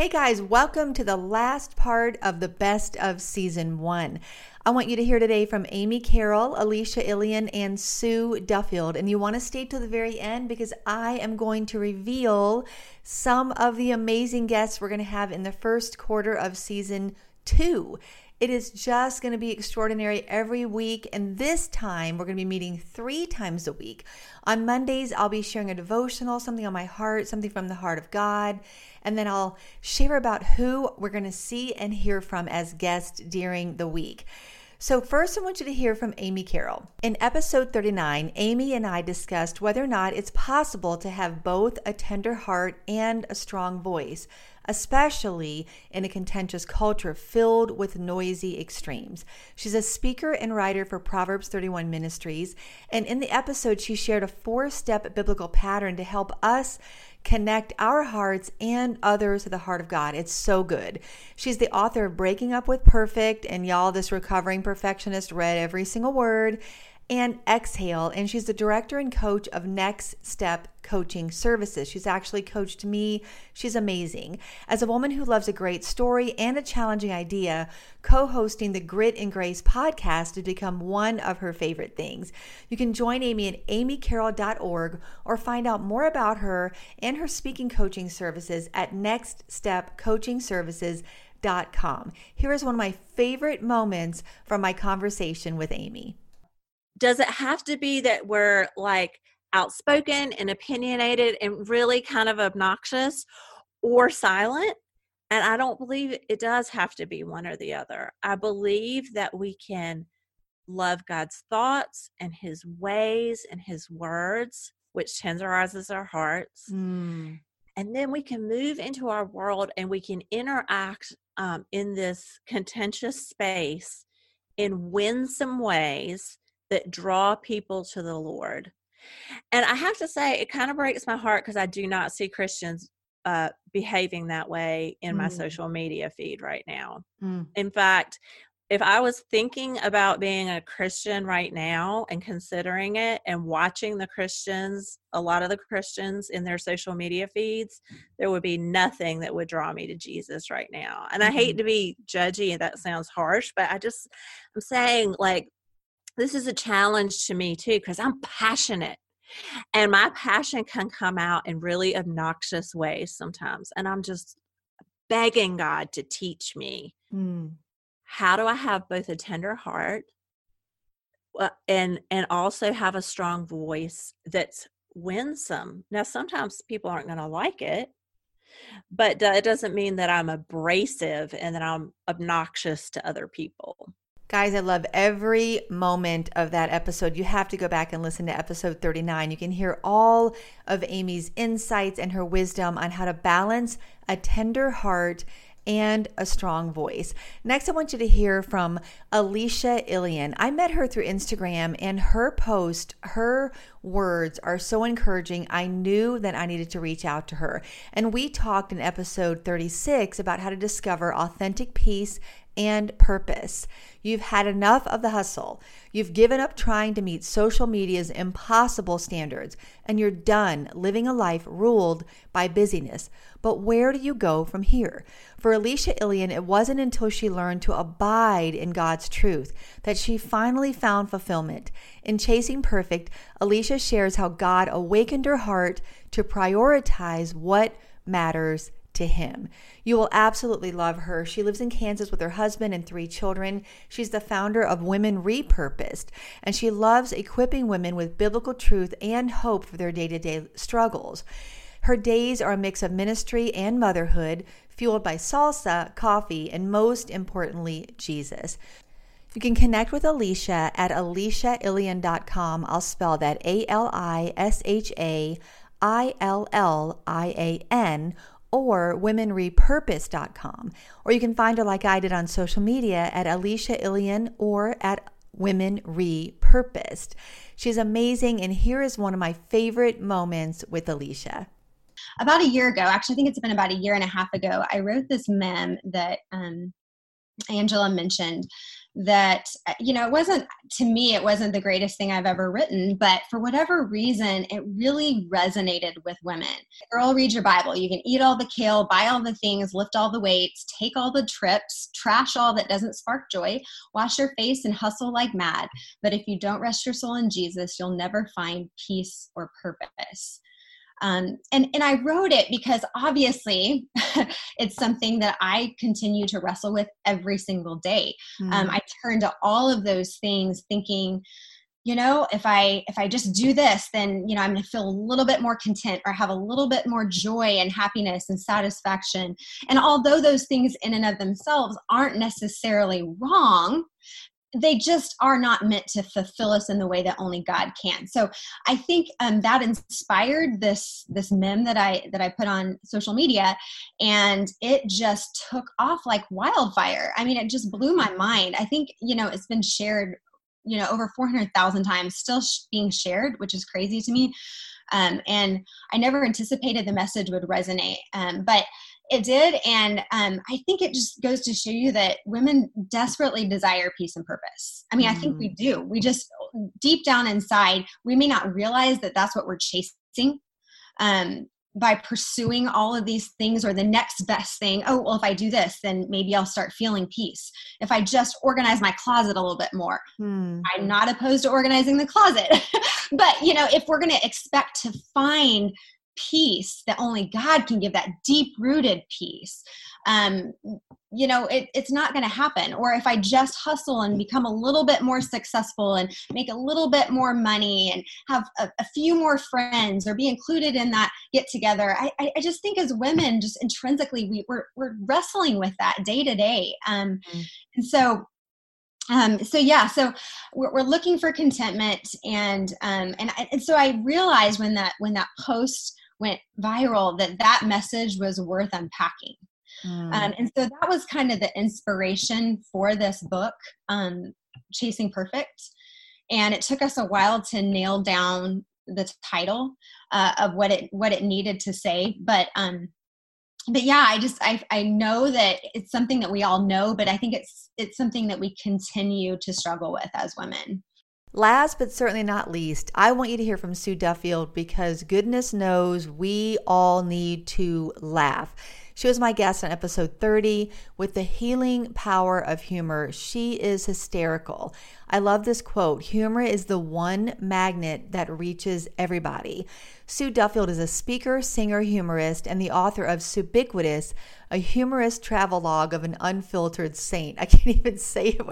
Hey guys, welcome to the last part of the best of season one. I want you to hear today from Amy Carroll, Alisha Illian, and Sue Duffield. And you want to stay till the very end because I am going to reveal some of the amazing guests we're going to have in the first quarter of season two. It is just going to be extraordinary every week. And this time, we're going to be meeting three times a week. On Mondays, I'll be sharing a devotional, something on my heart, something from the heart of God. And then I'll share about who we're going to see and hear from as guests during the week. So, first, I want you to hear from Amy Carroll. In episode 39, Amy and I discussed whether or not it's possible to have both a tender heart and a strong voice especially in a contentious culture filled with noisy extremes. She's a speaker and writer for Proverbs 31 Ministries, and in the episode, she shared a four step biblical pattern to help us connect our hearts and others to the heart of God. It's so good. She's the author of Breaking Up with Perfect, and y'all, this recovering perfectionist read every single word and Exhale. And she's the director and coach of Next Step Coaching Services. She's actually coached me. She's amazing. As a woman who loves a great story and a challenging idea, co hosting the Grit and Grace podcast has become one of her favorite things. You can join Amy at amycarroll.org or find out more about her and her speaking coaching services at Next Step Coaching Services. Here is one of my favorite moments from my conversation with Amy does it have to be that we're like outspoken and opinionated and really kind of obnoxious or silent? And I don't believe it does have to be one or the other. I believe that we can love God's thoughts and his ways and his words, which tenderizes our hearts. Mm. And then we can move into our world and we can interact um, in this contentious space in winsome ways that draw people to the Lord. And I have to say, it kind of breaks my heart because I do not see Christians uh, behaving that way in mm. my social media feed right now. Mm. In fact, if I was thinking about being a Christian right now and considering it and watching the Christians, a lot of the Christians in their social media feeds, there would be nothing that would draw me to Jesus right now. And. I hate mm-hmm. to be judgy and that sounds harsh, but I just, I'm saying like this is a challenge to me too because I'm passionate. And my passion can come out in really obnoxious ways sometimes. And I'm just begging God to teach me mm. how do I have both a tender heart uh, and and also have a strong voice that's winsome. Now sometimes people aren't going to like it, but it doesn't mean that I'm abrasive and that I'm obnoxious to other people. Guys, I love every moment of that episode. You have to go back and listen to episode 39. You can hear all of Amy's insights and her wisdom on how to balance a tender heart and a strong voice. Next, I want you to hear from Alisha Illian. I met her through Instagram, and her post, her words are so encouraging. I knew that I needed to reach out to her. And we talked in episode 36 about how to discover authentic peace and purpose. You've had enough of the hustle. You've given up trying to meet social media's impossible standards, and you're done living a life ruled by busyness. But where do you go from here? For Alisha Illian, it wasn't until she learned to abide in God's truth that she finally found fulfillment. In Chasing Perfect, Alisha shares how God awakened her heart to prioritize what matters to him. You will absolutely love her. She lives in Kansas with her husband and three children. She's the founder of Women Repurposed, and she loves equipping women with biblical truth and hope for their day to day struggles. Her days are a mix of ministry and motherhood, fueled by salsa, coffee, and most importantly, Jesus. You can connect with Alisha at alishaillian.com. I'll spell that A L I S H A I L L I A N or womenrepurpose.com. Or you can find her like I did on social media at Alisha Illian or at Women Repurposed. She's amazing, and here is one of my favorite moments with Alisha. About a year ago, actually, I think it's been about a year and a half ago, I wrote this mem that um, Angela mentioned that uh, you know it wasn't to me it wasn't the greatest thing i've ever written but for whatever reason it really resonated with women. Girl read your bible. You can eat all the kale buy all the things lift all the weights take all the trips trash all that doesn't spark joy wash your face and hustle like mad. But if you don't rest your soul in jesus you'll never find peace or purpose um, and, and I wrote it because obviously it's something that I continue to wrestle with every single day. Mm. Um, I turn to all of those things thinking, you know if i if i just do this then you know i'm going to feel a little bit more content or have a little bit more joy and happiness and satisfaction and although those things in and of themselves aren't necessarily wrong they just are not meant to fulfill us in the way that only God can. So I think um, that inspired this this mem that I that I put on social media, and it just took off like wildfire. I mean, it just blew my mind. I think you know it's been shared, you know, over four hundred thousand times, still sh- being shared, which is crazy to me. Um, and I never anticipated the message would resonate. Um, but it did and um, i think it just goes to show you that women desperately desire peace and purpose i mean mm. i think we mm. do we just deep down inside we may not realize that that's what we're chasing um, by pursuing all of these things or the next best thing oh well if i do this then maybe i'll start feeling peace if i just organize my closet a little bit more hmm. i'm not opposed to organizing the closet but you know if we're going to expect to find peace that only God can give, that deep rooted peace, um, you know, it, it's not going to happen. Or if I just hustle and become a little bit more successful and make a little bit more money and have a, a few more friends or be included in that get together, I, I, just think as women, just intrinsically, we, we're, we're wrestling with that day to day. Um, mm-hmm. And so um, so yeah, so we're, we're, looking for contentment, and um, and and so I realized when that when that post went viral that that message was worth unpacking. Mm. Um, and so that was kind of the inspiration for this book, um, Chasing Perfect. And it took us a while to nail down the title uh, of what it what it needed to say, but um, but yeah, I just I I know that it's something that we all know, but I think it's it's something that we continue to struggle with as women. Last but certainly not least, I want you to hear from Sue Duffield because goodness knows we all need to laugh. She was my guest on episode 30 with the healing power of humor. She is hysterical. I love this quote Humor is the one magnet that reaches everybody. Sue Duffield is a speaker, singer, humorist, and the author of Subiquitous, a humorous travelogue of an unfiltered saint. I can't even say it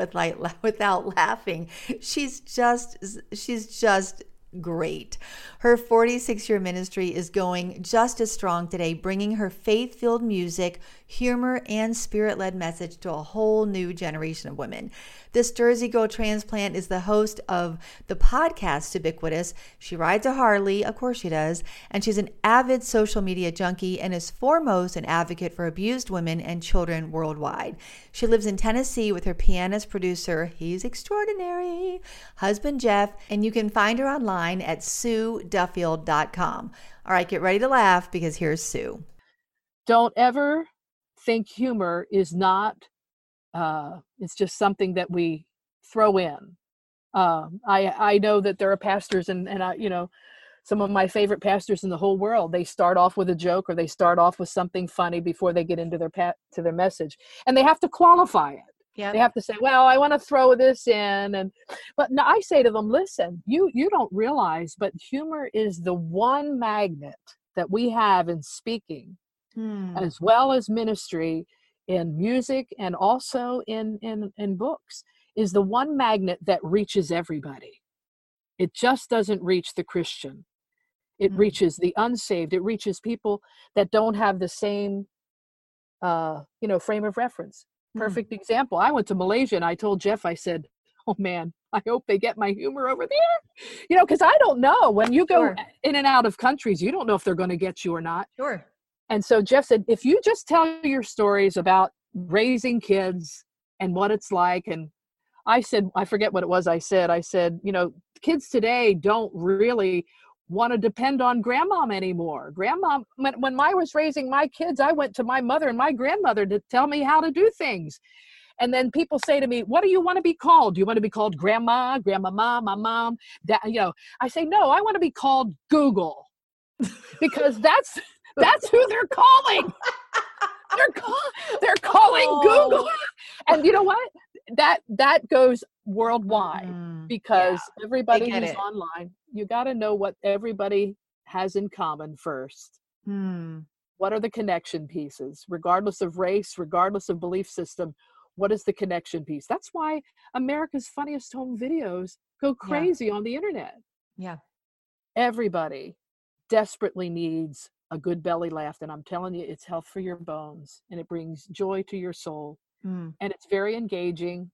without laughing. She's just, she's just great. Her 46 year ministry is going just as strong today, bringing her faith filled music, humor, and spirit led message to a whole new generation of women. This Jersey Girl transplant is the host of the podcast Ubiquitous. She rides a Harley, of course she does, and she's an avid social media junkie and is foremost an advocate for abused women and children worldwide. She lives in Tennessee with her pianist producer, he's extraordinary, husband Jeff, and you can find her online at sueduffield.com. All right, get ready to laugh because here's Sue. Don't ever think humor is not uh, it's just something that we throw in. Um, I I know that there are pastors and and I you know some of my favorite pastors in the whole world they start off with a joke or they start off with something funny before they get into their pat to their message and they have to qualify it yeah they have to say well i want to throw this in and but now i say to them listen you you don't realize but humor is the one magnet that we have in speaking hmm. as well as ministry in music and also in, in, in books is the one magnet that reaches everybody. It just doesn't reach the Christian. It mm-hmm. reaches the unsaved. It reaches people that don't have the same, uh, you know, frame of reference. Hmm. Perfect mm-hmm. example. I went to Malaysia and I told Jeff, I said, "Oh man, I hope they get my humor over there." You know, because I don't know when you go sure. in and out of countries, you don't know if they're going to get you or not. Sure. And so Jeff said, if you just tell your stories about raising kids and what it's like, and I said, I forget what it was I said. I said, you know, kids today don't really want to depend on grandmom anymore. Grandmom, when, when I was raising my kids, I went to my mother and my grandmother to tell me how to do things. And then people say to me, "What do you want to be called? Do you want to be called grandma, grandmama, my mom?" That you know, I say, "No, I want to be called Google," because that's that's who they're calling. they're call, they're calling oh. Google, and you know what? That that goes worldwide mm, because yeah, everybody who's it. online, you got to know what everybody has in common first. Hmm. What are the connection pieces, regardless of race, regardless of belief system? What is the connection piece? That's why America's funniest home videos go crazy yeah. on the internet. Yeah. Everybody desperately needs a good belly laugh. And I'm telling you, it's health for your bones and it brings joy to your soul. Mm. And it's very engaging.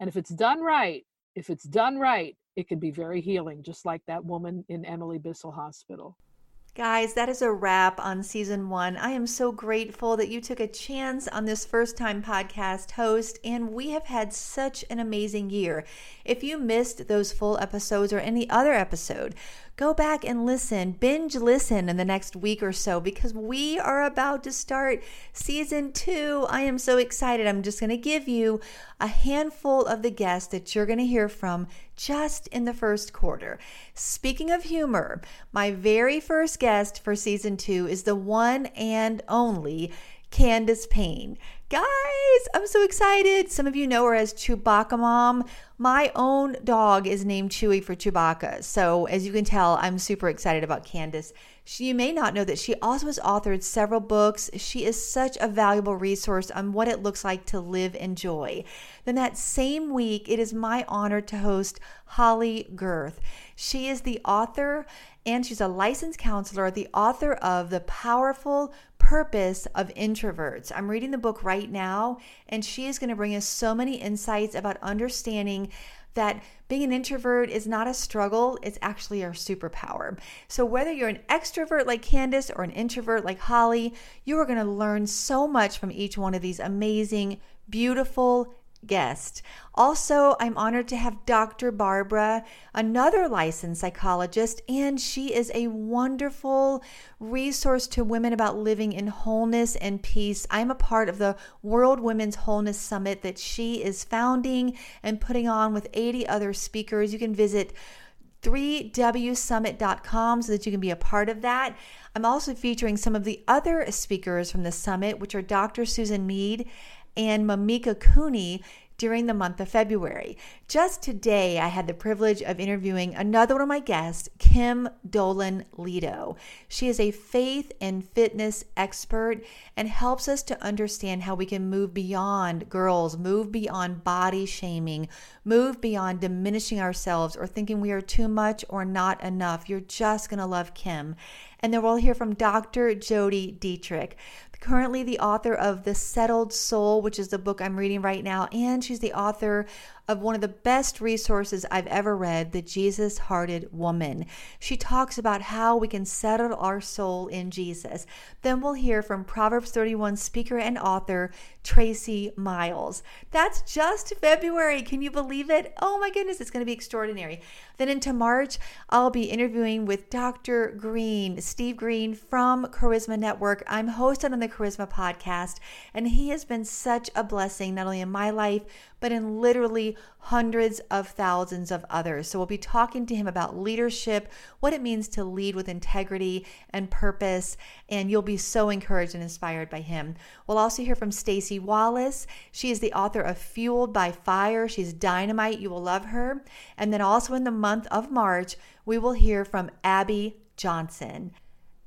And if it's done right, if it's done right, it can be very healing, just like that woman in Emily Bissell Hospital. Guys, that is a wrap on season one. I am so grateful that you took a chance on this first time podcast host, and we have had such an amazing year. If you missed those full episodes or any other episode, go back and listen, binge listen in the next week or so because we are about to start season two. I am so excited. I'm just going to give you a handful of the guests that you're going to hear from just in the first quarter. Speaking of humor, my very first guest for season two is the one and only Candace Payne. Guys, I'm so excited. Some of you know her as Chewbacca Mom. My own dog is named Chewy for Chewbacca. So, as you can tell, I'm super excited about Candace. She, you may not know that she also has authored several books. She is such a valuable resource on what it looks like to live in joy. Then, that same week, it is my honor to host Holly Gerth. She is the author and she's a licensed counselor, the author of The Powerful Purpose of Introverts. I'm reading the book right now, and she is going to bring us so many insights about understanding that being an introvert is not a struggle, it's actually our superpower. So, whether you're an extrovert like Candace or an introvert like Holly, you are going to learn so much from each one of these amazing, beautiful, guest. Also, I'm honored to have Dr. Barbara, another licensed psychologist, and she is a wonderful resource to women about living in wholeness and peace. I'm a part of the World Women's Wholeness Summit that she is founding and putting on with 80 other speakers. You can visit 3wsummit.com so that you can be a part of that. I'm also featuring some of the other speakers from the summit, which are Dr. Susan Mead and Mamika Cooney during the month of February. Just today, I had the privilege of interviewing another one of my guests, Kim Dolan Leto. She is a faith and fitness expert and helps us to understand how we can move beyond girls, move beyond body shaming, move beyond diminishing ourselves or thinking we are too much or not enough. You're just going to love Kim. And then we'll hear from Dr. Jodi Detrick currently the author of The Settled Soul, which is the book I'm reading right now, and she's the author of one of the best resources I've ever read, The Jesus Hearted Woman. She talks about how we can settle our soul in Jesus. Then we'll hear from Proverbs 31 speaker and author Tracie Miles. That's just February. Can you believe it? Oh my goodness, it's going to be extraordinary. Then into March, I'll be interviewing with Dr. Green, Steve Green from Charisma Network. I'm hosted on the Charisma podcast, and he has been such a blessing, not only in my life, but in literally hundreds of thousands of others. So we'll be talking to him about leadership, what it means to lead with integrity and purpose, and you'll be so encouraged and inspired by him. We'll also hear from Stacy Wallace. She is the author of Fueled by Fire. She's dynamite. You will love her. And then also in the month of March, we will hear from Abby Johnson.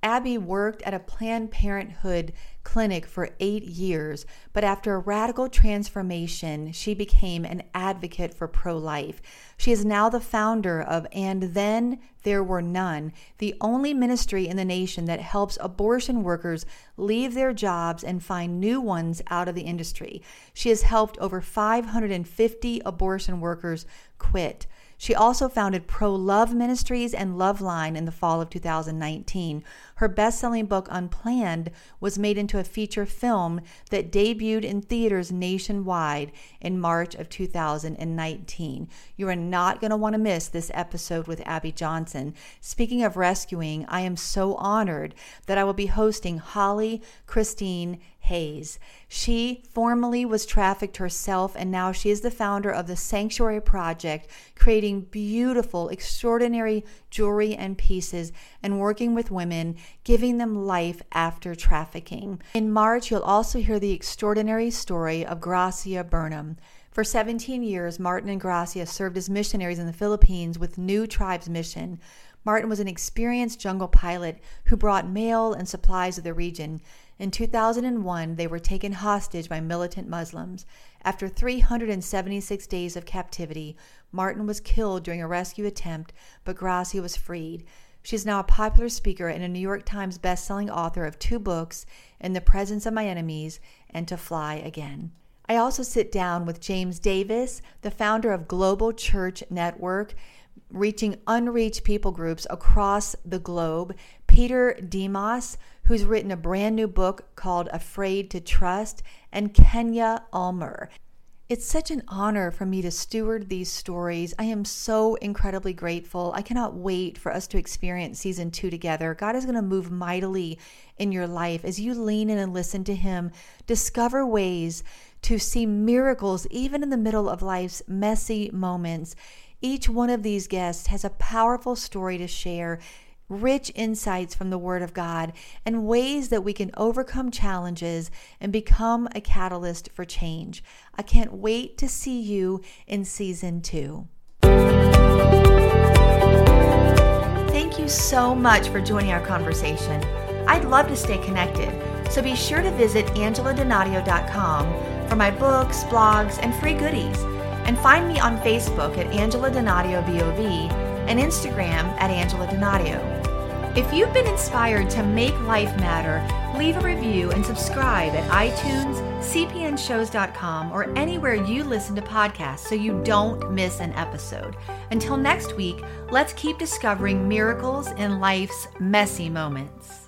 Abby worked at a Planned Parenthood clinic for eight years, but after a radical transformation, she became an advocate for pro life. She is now the founder of And Then There Were None, the only ministry in the nation that helps abortion workers leave their jobs and find new ones out of the industry. She has helped over 550 abortion workers quit. She also founded Pro Love Ministries and Loveline in the fall of 2019. Her best selling book, Unplanned, was made into a feature film that debuted in theaters nationwide in March of 2019. You are not going to want to miss this episode with Abby Johnson. Speaking of rescuing, I am so honored that I will be hosting Holly Christine Hayes. She formerly was trafficked herself, and now she is the founder of the Sanctuary Project, creating beautiful, extraordinary jewelry and pieces and working with women, giving them life after trafficking. In March, you'll also hear the extraordinary story of Gracia Burnham. For 17 years, Martin and Gracia served as missionaries in the Philippines with New Tribes Mission. Martin was an experienced jungle pilot who brought mail and supplies to the region. In 2001, they were taken hostage by militant Muslims. After 376 days of captivity, Martin was killed during a rescue attempt, but Gracia was freed. She is now a popular speaker and a New York Times bestselling author of two books, In the Presence of My Enemies and To Fly Again. I also sit down with James Davis, the founder of Global Church Network, reaching unreached people groups across the globe, Peter Demos, who's written a brand new book called Afraid to Trust, and Kenya Ulmer. It's such an honor for me to steward these stories. I am so incredibly grateful. I cannot wait for us to experience season two together. God is going to move mightily in your life as you lean in and listen to Him. Discover ways to see miracles even in the middle of life's messy moments. Each one of these guests has a powerful story to share rich insights from the Word of God and ways that we can overcome challenges and become a catalyst for change. I can't wait to see you in season two. Thank you so much for joining our conversation. I'd love to stay connected, so be sure to visit angeladonadio.com for my books, blogs, and free goodies. And find me on Facebook at Angela Donadio VOV and Instagram at Angela Donadio. If you've been inspired to make life matter, leave a review and subscribe at iTunes, cpnshows.com, or anywhere you listen to podcasts so you don't miss an episode. Until next week, let's keep discovering miracles in life's messy moments.